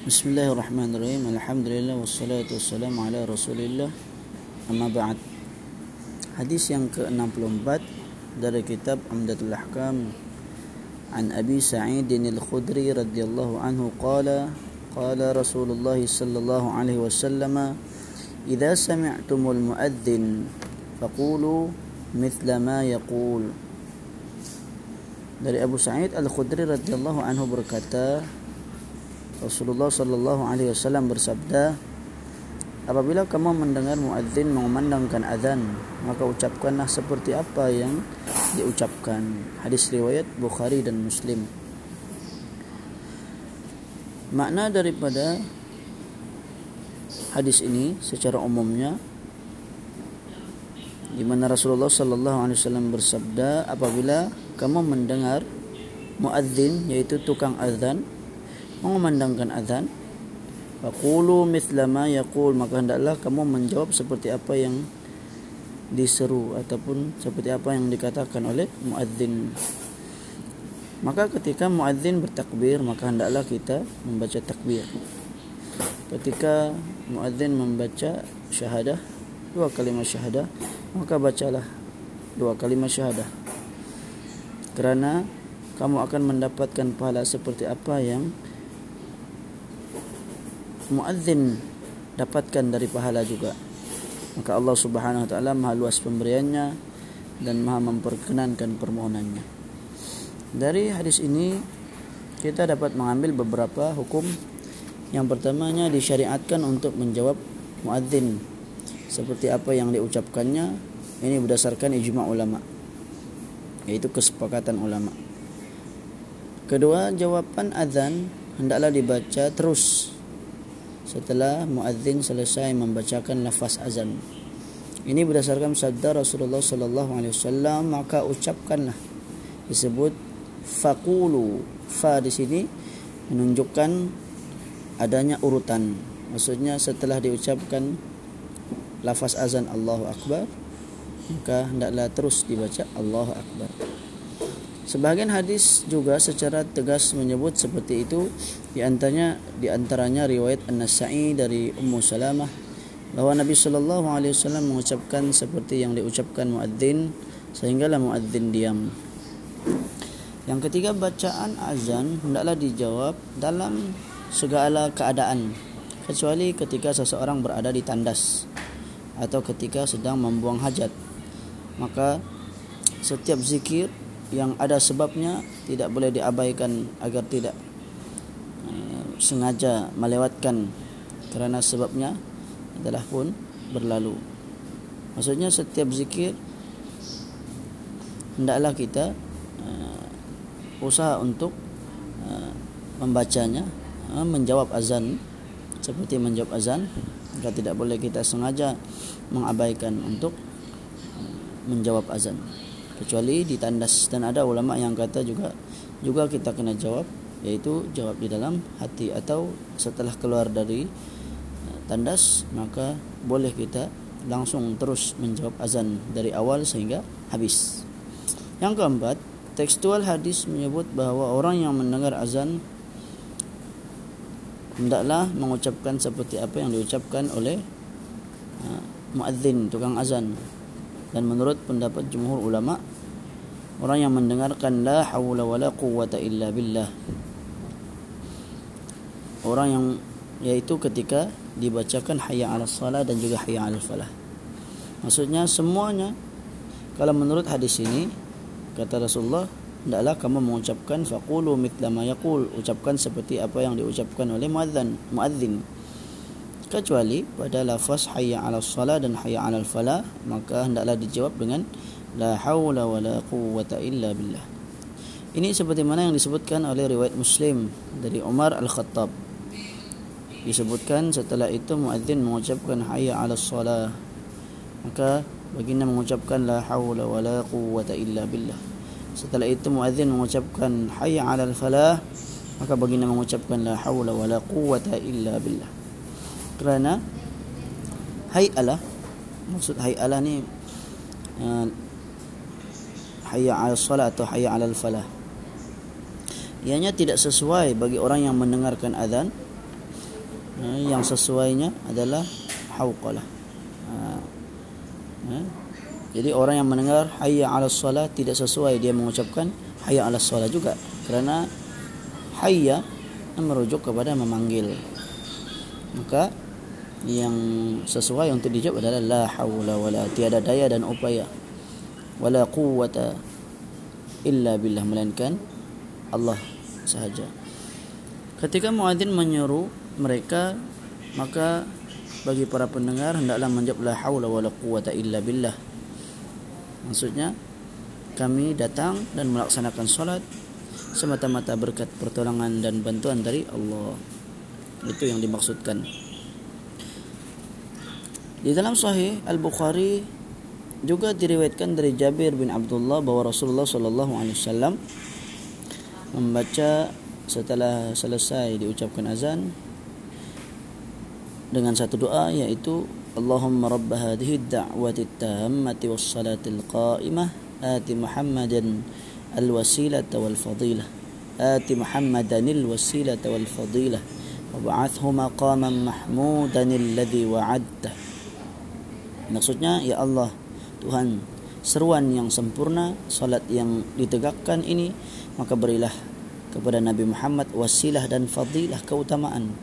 Bismillahirrahmanirrahim. Alhamdulillah wassalatu wassalamu ala Rasulillah. Amma ba'd. Hadis yang ke-64 dari kitab Amdatul Ahkam عن أبي سعيد al- Khudri radhiyallahu anhu. قال قال رسول الله صلى الله عليه وسلم muadzin, سمعتم المؤذن فقولوا مثل ما dari Abu Sa'id Al-Khudri radhiyallahu anhu berkata Rasulullah sallallahu alaihi wasallam bersabda Apabila kamu mendengar muadzin mengumandangkan azan maka ucapkanlah seperti apa yang diucapkan. Hadis riwayat Bukhari dan Muslim. Makna daripada hadis ini secara umumnya di mana Rasulullah sallallahu alaihi wasallam bersabda apabila kamu mendengar muadzin yaitu tukang azan mengumandangkan azan. Faqulu mithla ma yaqul. Maka hendaklah kamu menjawab seperti apa yang diseru ataupun seperti apa yang dikatakan oleh muadzin. Maka ketika muadzin bertakbir maka hendaklah kita membaca takbir. Ketika muadzin membaca syahadah dua kalimat syahadah maka bacalah dua kalimat syahadah. Kerana kamu akan mendapatkan pahala seperti apa yang muadzin dapatkan dari pahala juga. Maka Allah Subhanahu wa taala Maha luas pemberiannya dan Maha memperkenankan permohonannya. Dari hadis ini kita dapat mengambil beberapa hukum. Yang pertamanya disyariatkan untuk menjawab muadzin. Seperti apa yang diucapkannya ini berdasarkan ijma ulama yaitu kesepakatan ulama. Kedua, jawaban azan hendaklah dibaca terus setelah muadzin selesai membacakan lafaz azan. Ini berdasarkan sabda Rasulullah sallallahu alaihi wasallam maka ucapkanlah disebut faqulu fa di sini menunjukkan adanya urutan. Maksudnya setelah diucapkan lafaz azan Allahu akbar maka hendaklah terus dibaca Allahu Akbar. Sebahagian hadis juga secara tegas menyebut seperti itu di antaranya di antaranya riwayat An-Nasa'i dari Ummu Salamah bahwa Nabi sallallahu alaihi wasallam mengucapkan seperti yang diucapkan muadzin sehinggalah muadzin diam. Yang ketiga bacaan azan hendaklah dijawab dalam segala keadaan kecuali ketika seseorang berada di tandas atau ketika sedang membuang hajat maka setiap zikir yang ada sebabnya tidak boleh diabaikan agar tidak uh, sengaja melewatkan kerana sebabnya adalah pun berlalu. Maksudnya setiap zikir hendaklah kita uh, usaha untuk uh, membacanya uh, menjawab azan seperti menjawab azan maka tidak boleh kita sengaja mengabaikan untuk menjawab azan kecuali ditandas dan ada ulama yang kata juga juga kita kena jawab yaitu jawab di dalam hati atau setelah keluar dari eh, tandas maka boleh kita langsung terus menjawab azan dari awal sehingga habis. Yang keempat, tekstual hadis menyebut bahawa orang yang mendengar azan hendaklah mengucapkan seperti apa yang diucapkan oleh uh, muadzin tukang azan dan menurut pendapat jumhur ulama orang yang mendengarkan la haula wala quwwata illa billah. Orang yang yaitu ketika dibacakan hayya 'ala salat dan juga hayya 'ala falah. Maksudnya semuanya kalau menurut hadis ini kata Rasulullah hendaklah kamu mengucapkan faqulu mithla ma yaqul ucapkan seperti apa yang diucapkan oleh muadzin muadzin kecuali pada lafaz hayya 'ala shalah dan hayya 'ala falah maka hendaklah dijawab dengan la haula wala quwwata illa billah. Ini seperti mana yang disebutkan oleh riwayat Muslim dari Umar Al-Khattab. Disebutkan setelah itu muadzin mengucapkan hayya 'ala shalah. Maka baginda mengucapkan la haula wala quwwata illa billah. Setelah itu muadzin mengucapkan hayya 'ala falah maka baginda mengucapkan la haula wala quwwata illa billah kerana hay'alah maksud hay'alah ni uh, hayya 'ala salat atau hayya 'ala falah ianya tidak sesuai bagi orang yang mendengarkan azan. Ha, yang sesuainya adalah hauqalah. Ha, ha. jadi orang yang mendengar hayya 'ala shalah tidak sesuai dia mengucapkan hayya 'ala shalah juga. Kerana hayya merujuk kepada memanggil. Maka yang sesuai untuk dijawab adalah la haula wala tiada daya dan upaya wala quwwata illa billah melainkan Allah sahaja. Ketika muadzin menyeru mereka maka bagi para pendengar hendaklah menjawab la haula wala quwwata illa billah. Maksudnya kami datang dan melaksanakan solat semata-mata berkat pertolongan dan bantuan dari Allah. Itu yang dimaksudkan di dalam sahih Al-Bukhari juga diriwayatkan dari Jabir bin Abdullah bahawa Rasulullah sallallahu alaihi wasallam membaca setelah selesai diucapkan azan dengan satu doa yaitu Allahumma rabb hadhihi ad-da'wati at-tammati was-salati al-qa'imah ati Muhammadan al-wasilata wal-fadilah ati Muhammadan al-wasilata wal-fadilah وابعثه مقاما محمودا الذي وعدته Maksudnya ya Allah Tuhan seruan yang sempurna salat yang ditegakkan ini maka berilah kepada Nabi Muhammad wasilah dan fadilah keutamaan.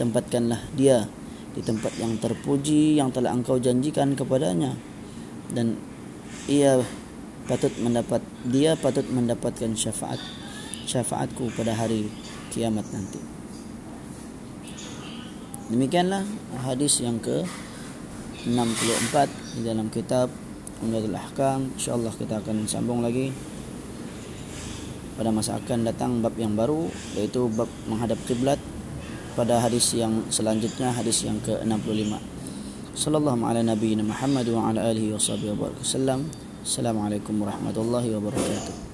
Tempatkanlah dia di tempat yang terpuji yang telah engkau janjikan kepadanya. Dan ia patut mendapat dia patut mendapatkan syafaat syafaatku pada hari kiamat nanti. Demikianlah hadis yang ke 64 di dalam kitab Umdatul Ahkam. Insyaallah kita akan sambung lagi pada masa akan datang bab yang baru yaitu bab menghadap kiblat pada hadis yang selanjutnya hadis yang ke-65 sallallahu ala nabiyina Muhammad wa ala alihi wa sahbihi wa barakatuh assalamualaikum warahmatullahi wabarakatuh